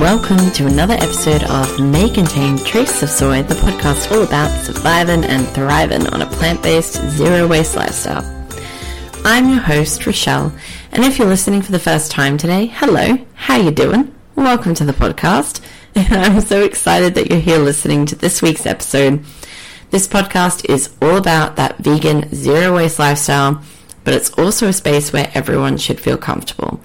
welcome to another episode of May Contain Traces of Soy, the podcast all about surviving and thriving on a plant-based, zero-waste lifestyle. I'm your host, Rochelle, and if you're listening for the first time today, hello, how you doing? Welcome to the podcast. I'm so excited that you're here listening to this week's episode. This podcast is all about that vegan, zero-waste lifestyle, but it's also a space where everyone should feel comfortable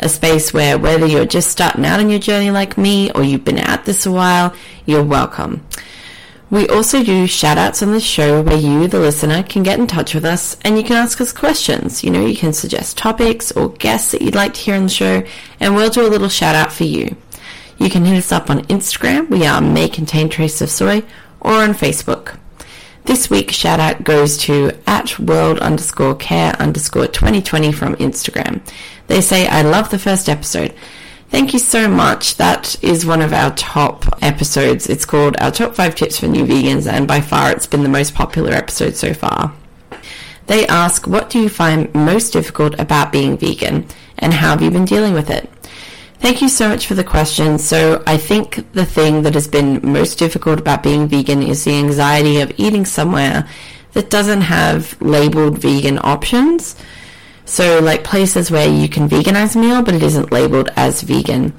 a space where whether you're just starting out on your journey like me or you've been at this a while, you're welcome. We also do shout outs on the show where you, the listener, can get in touch with us and you can ask us questions. You know, you can suggest topics or guests that you'd like to hear on the show and we'll do a little shout out for you. You can hit us up on Instagram, we are May Contain Traces of Soy, or on Facebook. This week's shout out goes to at world underscore care underscore 2020 from Instagram. They say, I love the first episode. Thank you so much. That is one of our top episodes. It's called Our Top 5 Tips for New Vegans, and by far it's been the most popular episode so far. They ask, What do you find most difficult about being vegan, and how have you been dealing with it? Thank you so much for the question. So, I think the thing that has been most difficult about being vegan is the anxiety of eating somewhere that doesn't have labeled vegan options. So, like places where you can veganize a meal, but it isn't labeled as vegan.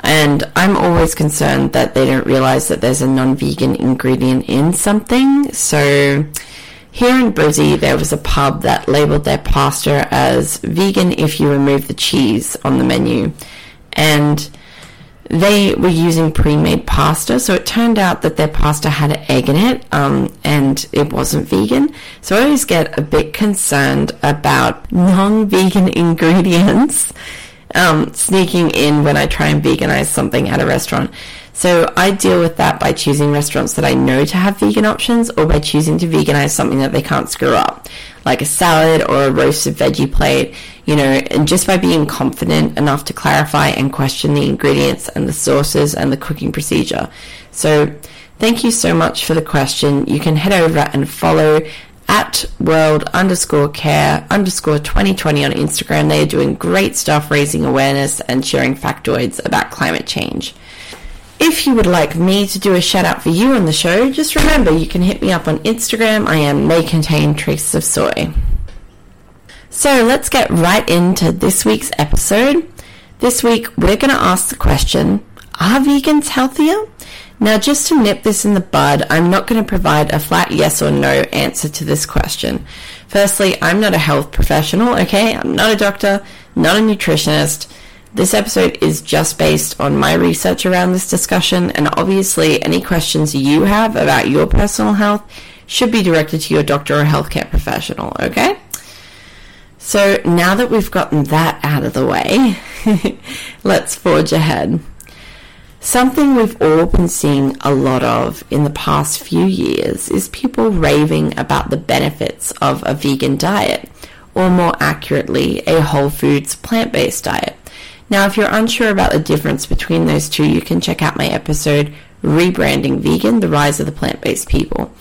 And I'm always concerned that they don't realize that there's a non vegan ingredient in something. So, here in Brizzy, there was a pub that labeled their pasta as vegan if you remove the cheese on the menu. And they were using pre-made pasta, so it turned out that their pasta had an egg in it, um, and it wasn't vegan. So I always get a bit concerned about non-vegan ingredients um, sneaking in when I try and veganize something at a restaurant. So I deal with that by choosing restaurants that I know to have vegan options, or by choosing to veganize something that they can't screw up, like a salad or a roasted veggie plate you know, and just by being confident enough to clarify and question the ingredients and the sources and the cooking procedure. So, thank you so much for the question. You can head over and follow at world underscore care underscore 2020 on Instagram. They are doing great stuff raising awareness and sharing factoids about climate change. If you would like me to do a shout out for you on the show, just remember you can hit me up on Instagram. I am may contain traces of soy. So let's get right into this week's episode. This week we're going to ask the question Are vegans healthier? Now, just to nip this in the bud, I'm not going to provide a flat yes or no answer to this question. Firstly, I'm not a health professional, okay? I'm not a doctor, not a nutritionist. This episode is just based on my research around this discussion, and obviously, any questions you have about your personal health should be directed to your doctor or healthcare professional, okay? So now that we've gotten that out of the way, let's forge ahead. Something we've all been seeing a lot of in the past few years is people raving about the benefits of a vegan diet, or more accurately, a whole foods plant based diet. Now, if you're unsure about the difference between those two, you can check out my episode, Rebranding Vegan The Rise of the Plant Based People.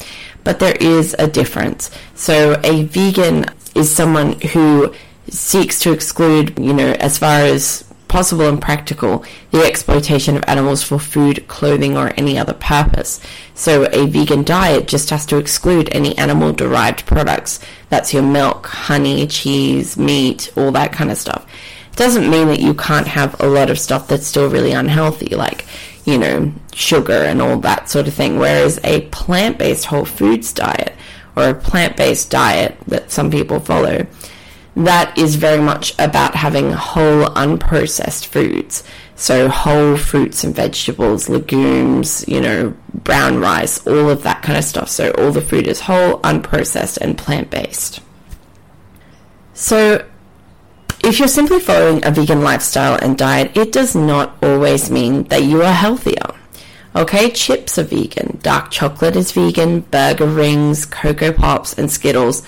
But there is a difference. So, a vegan is someone who seeks to exclude, you know, as far as possible and practical the exploitation of animals for food, clothing, or any other purpose. So a vegan diet just has to exclude any animal derived products. That's your milk, honey, cheese, meat, all that kind of stuff. Doesn't mean that you can't have a lot of stuff that's still really unhealthy, like, you know, sugar and all that sort of thing. Whereas a plant based whole foods diet or a plant based diet that some people follow that is very much about having whole unprocessed foods. So whole fruits and vegetables, legumes, you know, brown rice, all of that kind of stuff. So all the food is whole, unprocessed, and plant based. So if you're simply following a vegan lifestyle and diet, it does not always mean that you are healthier. Okay, chips are vegan, dark chocolate is vegan, burger rings, Coco Pops, and Skittles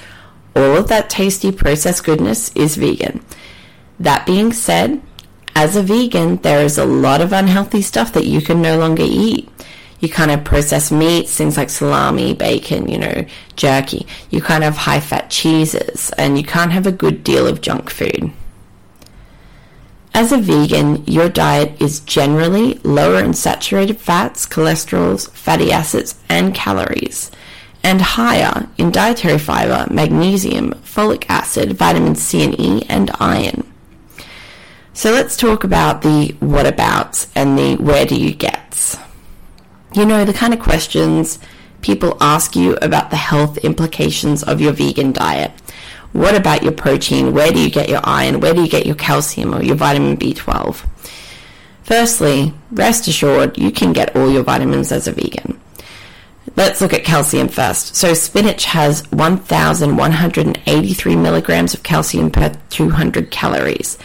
all of that tasty processed goodness is vegan. That being said, as a vegan, there is a lot of unhealthy stuff that you can no longer eat. You kind of processed meats, things like salami, bacon, you know, jerky. You can't have high fat cheeses, and you can't have a good deal of junk food. As a vegan, your diet is generally lower in saturated fats, cholesterols, fatty acids, and calories and higher in dietary fiber, magnesium, folic acid, vitamin C and E, and iron. So let's talk about the what abouts and the where do you gets. You know, the kind of questions people ask you about the health implications of your vegan diet. What about your protein? Where do you get your iron? Where do you get your calcium or your vitamin B12? Firstly, rest assured you can get all your vitamins as a vegan. Let's look at calcium first. So spinach has 1,183 milligrams of calcium per 200 calories.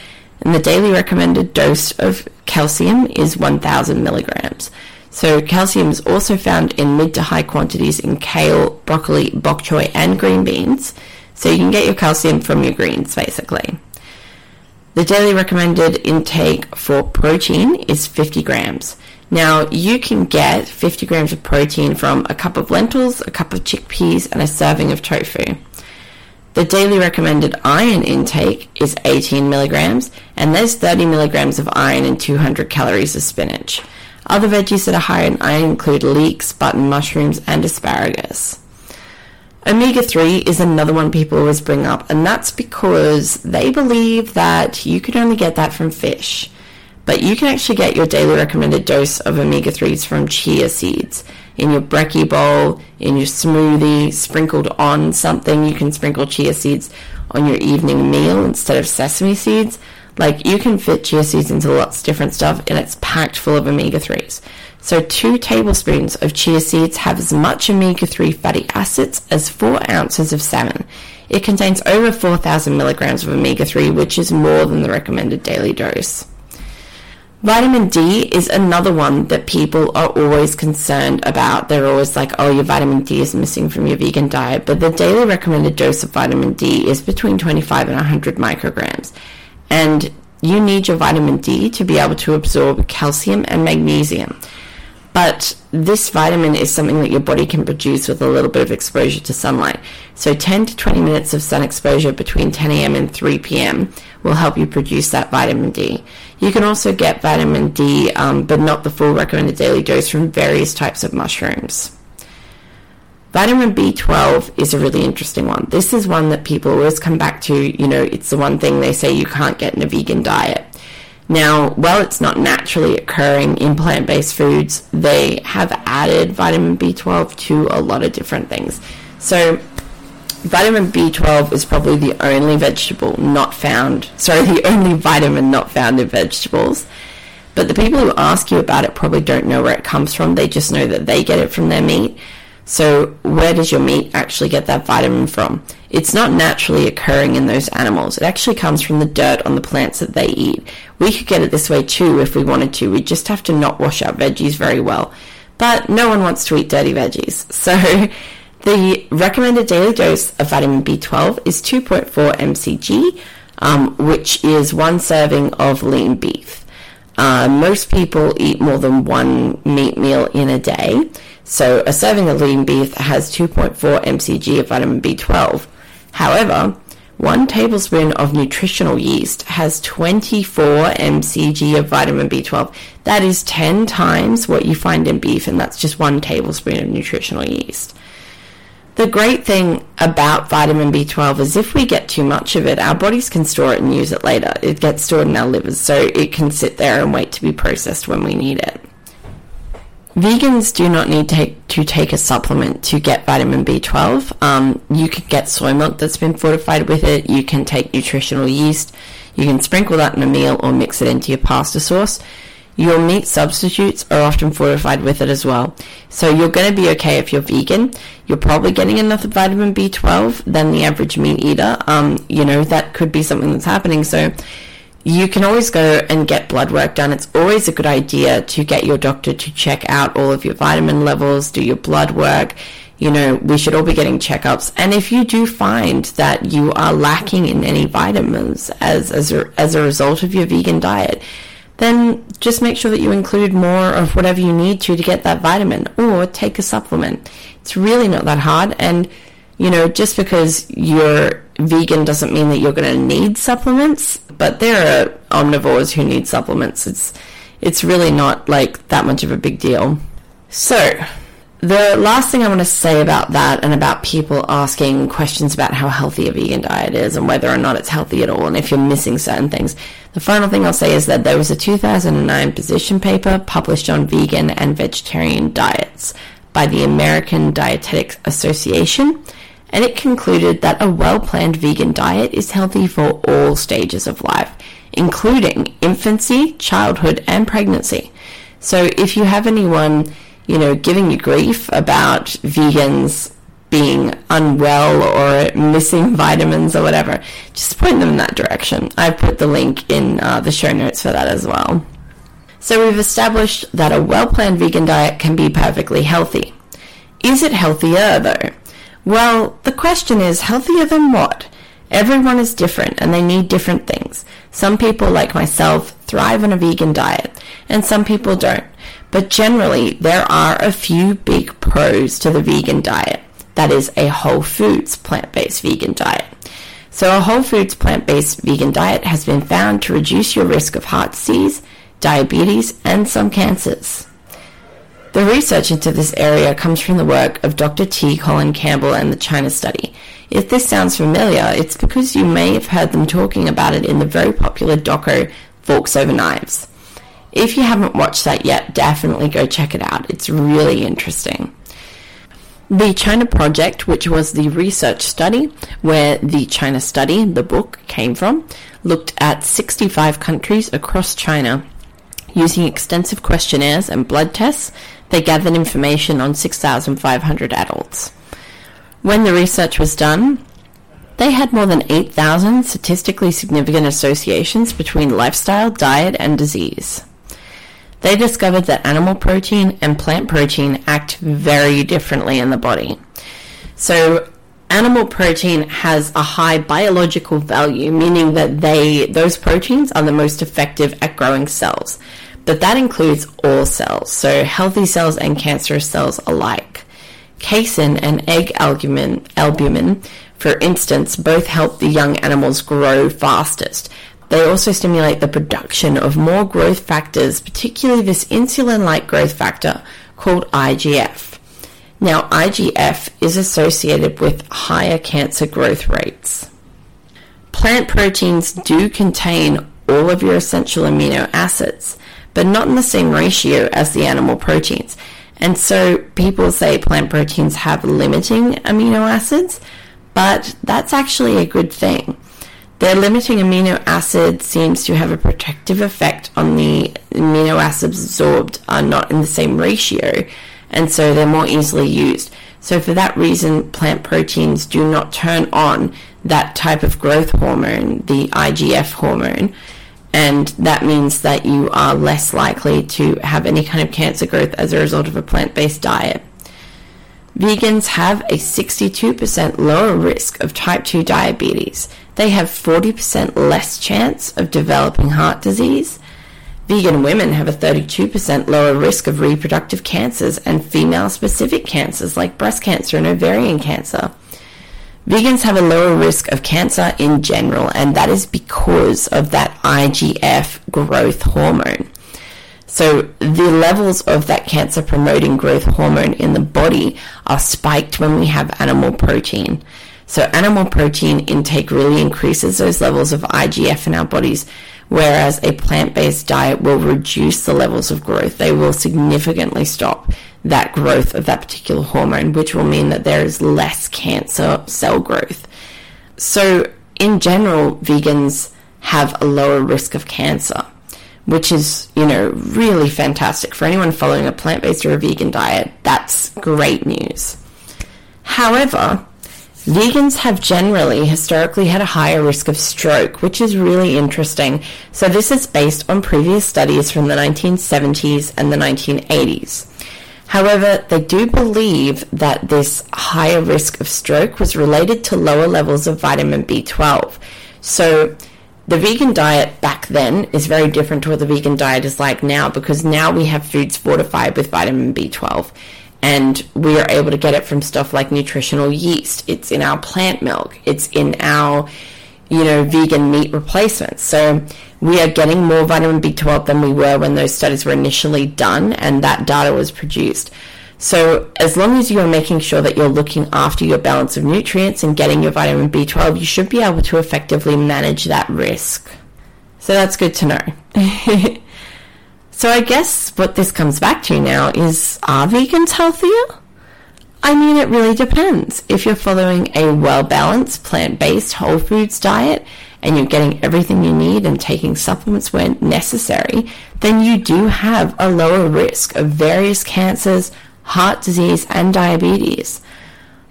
And the daily recommended dose of calcium is 1,000 milligrams. So calcium is also found in mid to high quantities in kale, broccoli, bok choy, and green beans. So you can get your calcium from your greens, basically. The daily recommended intake for protein is 50 grams. Now, you can get 50 grams of protein from a cup of lentils, a cup of chickpeas, and a serving of tofu. The daily recommended iron intake is 18 milligrams, and there's 30 milligrams of iron and 200 calories of spinach. Other veggies that are high in iron include leeks, button mushrooms, and asparagus. Omega 3 is another one people always bring up, and that's because they believe that you can only get that from fish. But you can actually get your daily recommended dose of omega 3s from chia seeds in your brekkie bowl, in your smoothie, sprinkled on something. You can sprinkle chia seeds on your evening meal instead of sesame seeds. Like you can fit chia seeds into lots of different stuff and it's packed full of omega 3s. So, two tablespoons of chia seeds have as much omega 3 fatty acids as 4 ounces of salmon. It contains over 4,000 milligrams of omega 3, which is more than the recommended daily dose. Vitamin D is another one that people are always concerned about. They're always like, oh, your vitamin D is missing from your vegan diet. But the daily recommended dose of vitamin D is between 25 and 100 micrograms. And you need your vitamin D to be able to absorb calcium and magnesium. But this vitamin is something that your body can produce with a little bit of exposure to sunlight. So 10 to 20 minutes of sun exposure between 10 a.m. and 3 p.m. will help you produce that vitamin D. You can also get vitamin D, um, but not the full recommended daily dose from various types of mushrooms. Vitamin B12 is a really interesting one. This is one that people always come back to. You know, it's the one thing they say you can't get in a vegan diet. Now, while it's not naturally occurring in plant based foods, they have added vitamin B12 to a lot of different things. So, vitamin B12 is probably the only vegetable not found, sorry, the only vitamin not found in vegetables. But the people who ask you about it probably don't know where it comes from. They just know that they get it from their meat. So, where does your meat actually get that vitamin from? It's not naturally occurring in those animals. It actually comes from the dirt on the plants that they eat. We could get it this way too if we wanted to. We just have to not wash our veggies very well. But no one wants to eat dirty veggies. So, the recommended daily dose of vitamin B12 is 2.4 mcg, um, which is one serving of lean beef. Uh, most people eat more than one meat meal in a day. So a serving of lean beef has 2.4 mcg of vitamin B12. However, one tablespoon of nutritional yeast has 24 mcg of vitamin B12. That is 10 times what you find in beef, and that's just one tablespoon of nutritional yeast. The great thing about vitamin B12 is if we get too much of it, our bodies can store it and use it later. It gets stored in our livers, so it can sit there and wait to be processed when we need it. Vegans do not need to take, to take a supplement to get vitamin B12. Um, you can get soy milk that's been fortified with it. You can take nutritional yeast. You can sprinkle that in a meal or mix it into your pasta sauce. Your meat substitutes are often fortified with it as well. So you're going to be okay if you're vegan. You're probably getting enough vitamin B12 than the average meat eater. Um, you know, that could be something that's happening. So you can always go and get blood work done. It's always a good idea to get your doctor to check out all of your vitamin levels, do your blood work. You know, we should all be getting checkups. And if you do find that you are lacking in any vitamins as, as, a, as a result of your vegan diet, then just make sure that you include more of whatever you need to to get that vitamin or take a supplement. It's really not that hard. And, you know, just because you're vegan doesn't mean that you're going to need supplements, but there are omnivores who need supplements. It's, it's really not like that much of a big deal. So, the last thing I want to say about that and about people asking questions about how healthy a vegan diet is and whether or not it's healthy at all and if you're missing certain things, the final thing I'll say is that there was a 2009 position paper published on vegan and vegetarian diets by the American Dietetic Association, and it concluded that a well planned vegan diet is healthy for all stages of life, including infancy, childhood, and pregnancy. So if you have anyone you know, giving you grief about vegans being unwell or missing vitamins or whatever, just point them in that direction. I put the link in uh, the show notes for that as well. So we've established that a well-planned vegan diet can be perfectly healthy. Is it healthier though? Well, the question is healthier than what? Everyone is different and they need different things. Some people, like myself, thrive on a vegan diet, and some people don't. But generally, there are a few big pros to the vegan diet. That is a whole foods plant based vegan diet. So, a whole foods plant based vegan diet has been found to reduce your risk of heart disease, diabetes, and some cancers. The research into this area comes from the work of Dr. T. Colin Campbell and the China study. If this sounds familiar, it's because you may have heard them talking about it in the very popular doco Forks Over Knives. If you haven't watched that yet, definitely go check it out. It's really interesting. The China Project, which was the research study where the China Study, the book, came from, looked at 65 countries across China. Using extensive questionnaires and blood tests, they gathered information on 6,500 adults. When the research was done, they had more than 8,000 statistically significant associations between lifestyle, diet, and disease they discovered that animal protein and plant protein act very differently in the body. So animal protein has a high biological value, meaning that they those proteins are the most effective at growing cells. But that includes all cells, so healthy cells and cancerous cells alike. Casein and egg albumin, albumin, for instance, both help the young animals grow fastest, they also stimulate the production of more growth factors, particularly this insulin like growth factor called IGF. Now, IGF is associated with higher cancer growth rates. Plant proteins do contain all of your essential amino acids, but not in the same ratio as the animal proteins. And so people say plant proteins have limiting amino acids, but that's actually a good thing. Their limiting amino acid seems to have a protective effect on the amino acids absorbed are not in the same ratio, and so they're more easily used. So for that reason, plant proteins do not turn on that type of growth hormone, the IGF hormone, and that means that you are less likely to have any kind of cancer growth as a result of a plant-based diet. Vegans have a 62% lower risk of type 2 diabetes. They have 40% less chance of developing heart disease. Vegan women have a 32% lower risk of reproductive cancers and female specific cancers like breast cancer and ovarian cancer. Vegans have a lower risk of cancer in general, and that is because of that IGF growth hormone. So, the levels of that cancer promoting growth hormone in the body are spiked when we have animal protein. So, animal protein intake really increases those levels of IGF in our bodies, whereas a plant based diet will reduce the levels of growth. They will significantly stop that growth of that particular hormone, which will mean that there is less cancer cell growth. So, in general, vegans have a lower risk of cancer, which is, you know, really fantastic. For anyone following a plant based or a vegan diet, that's great news. However, Vegans have generally historically had a higher risk of stroke, which is really interesting. So, this is based on previous studies from the 1970s and the 1980s. However, they do believe that this higher risk of stroke was related to lower levels of vitamin B12. So, the vegan diet back then is very different to what the vegan diet is like now because now we have foods fortified with vitamin B12 and we are able to get it from stuff like nutritional yeast. It's in our plant milk, it's in our you know, vegan meat replacements. So we are getting more vitamin B12 than we were when those studies were initially done and that data was produced. So as long as you're making sure that you're looking after your balance of nutrients and getting your vitamin B12, you should be able to effectively manage that risk. So that's good to know. so I guess what this comes back to now is are vegans healthier? I mean, it really depends. If you're following a well balanced, plant based, whole foods diet and you're getting everything you need and taking supplements when necessary, then you do have a lower risk of various cancers, heart disease, and diabetes.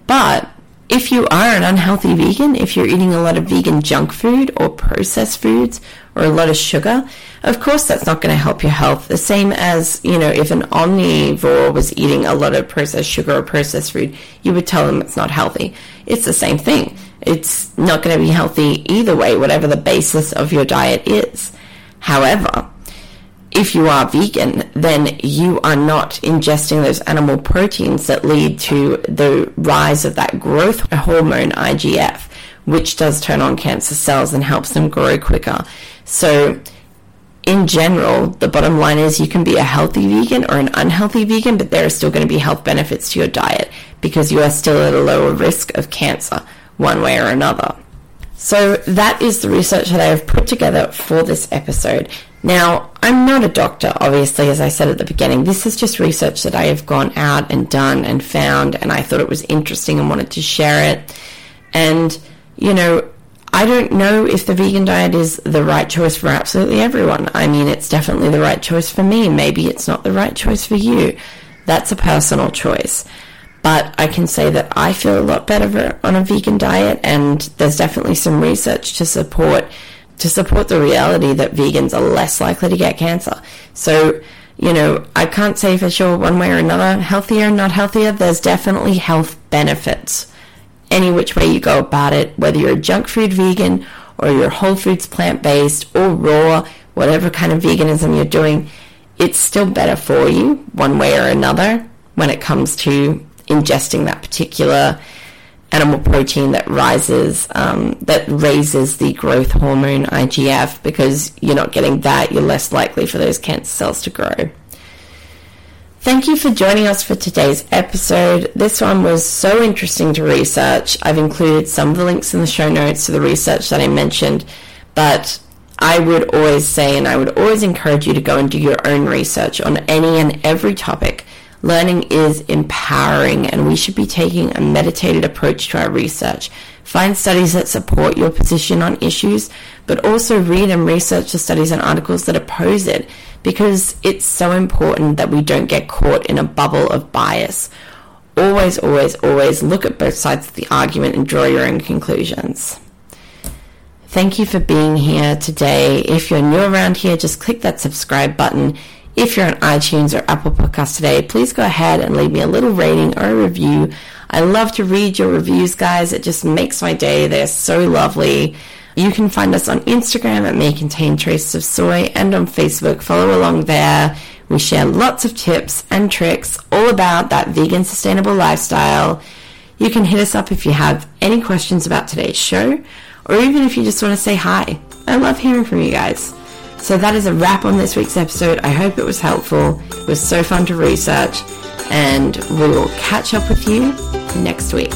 But if you are an unhealthy vegan, if you're eating a lot of vegan junk food or processed foods or a lot of sugar, of course that's not going to help your health. The same as, you know, if an omnivore was eating a lot of processed sugar or processed food, you would tell them it's not healthy. It's the same thing. It's not going to be healthy either way, whatever the basis of your diet is. However, if you are vegan, then you are not ingesting those animal proteins that lead to the rise of that growth hormone IGF, which does turn on cancer cells and helps them grow quicker. So, in general, the bottom line is you can be a healthy vegan or an unhealthy vegan, but there are still going to be health benefits to your diet because you are still at a lower risk of cancer one way or another. So that is the research that I have put together for this episode. Now, I'm not a doctor, obviously, as I said at the beginning. This is just research that I have gone out and done and found, and I thought it was interesting and wanted to share it. And, you know, I don't know if the vegan diet is the right choice for absolutely everyone. I mean, it's definitely the right choice for me. Maybe it's not the right choice for you. That's a personal choice. But I can say that I feel a lot better on a vegan diet, and there's definitely some research to support to support the reality that vegans are less likely to get cancer. So, you know, I can't say for sure one way or another, healthier, or not healthier. There's definitely health benefits. Any which way you go about it, whether you're a junk food vegan or you're whole foods plant based or raw, whatever kind of veganism you're doing, it's still better for you one way or another when it comes to ingesting that particular animal protein that rises, um, that raises the growth hormone IGF because you're not getting that, you're less likely for those cancer cells to grow. Thank you for joining us for today's episode. This one was so interesting to research. I've included some of the links in the show notes to the research that I mentioned, but I would always say and I would always encourage you to go and do your own research on any and every topic Learning is empowering, and we should be taking a meditated approach to our research. Find studies that support your position on issues, but also read and research the studies and articles that oppose it, because it's so important that we don't get caught in a bubble of bias. Always, always, always look at both sides of the argument and draw your own conclusions. Thank you for being here today. If you're new around here, just click that subscribe button. If you're on iTunes or Apple Podcasts today, please go ahead and leave me a little rating or a review. I love to read your reviews, guys. It just makes my day. They're so lovely. You can find us on Instagram at May Contain Traces of Soy and on Facebook. Follow along there. We share lots of tips and tricks all about that vegan sustainable lifestyle. You can hit us up if you have any questions about today's show, or even if you just want to say hi. I love hearing from you guys. So that is a wrap on this week's episode. I hope it was helpful. It was so fun to research, and we will catch up with you next week.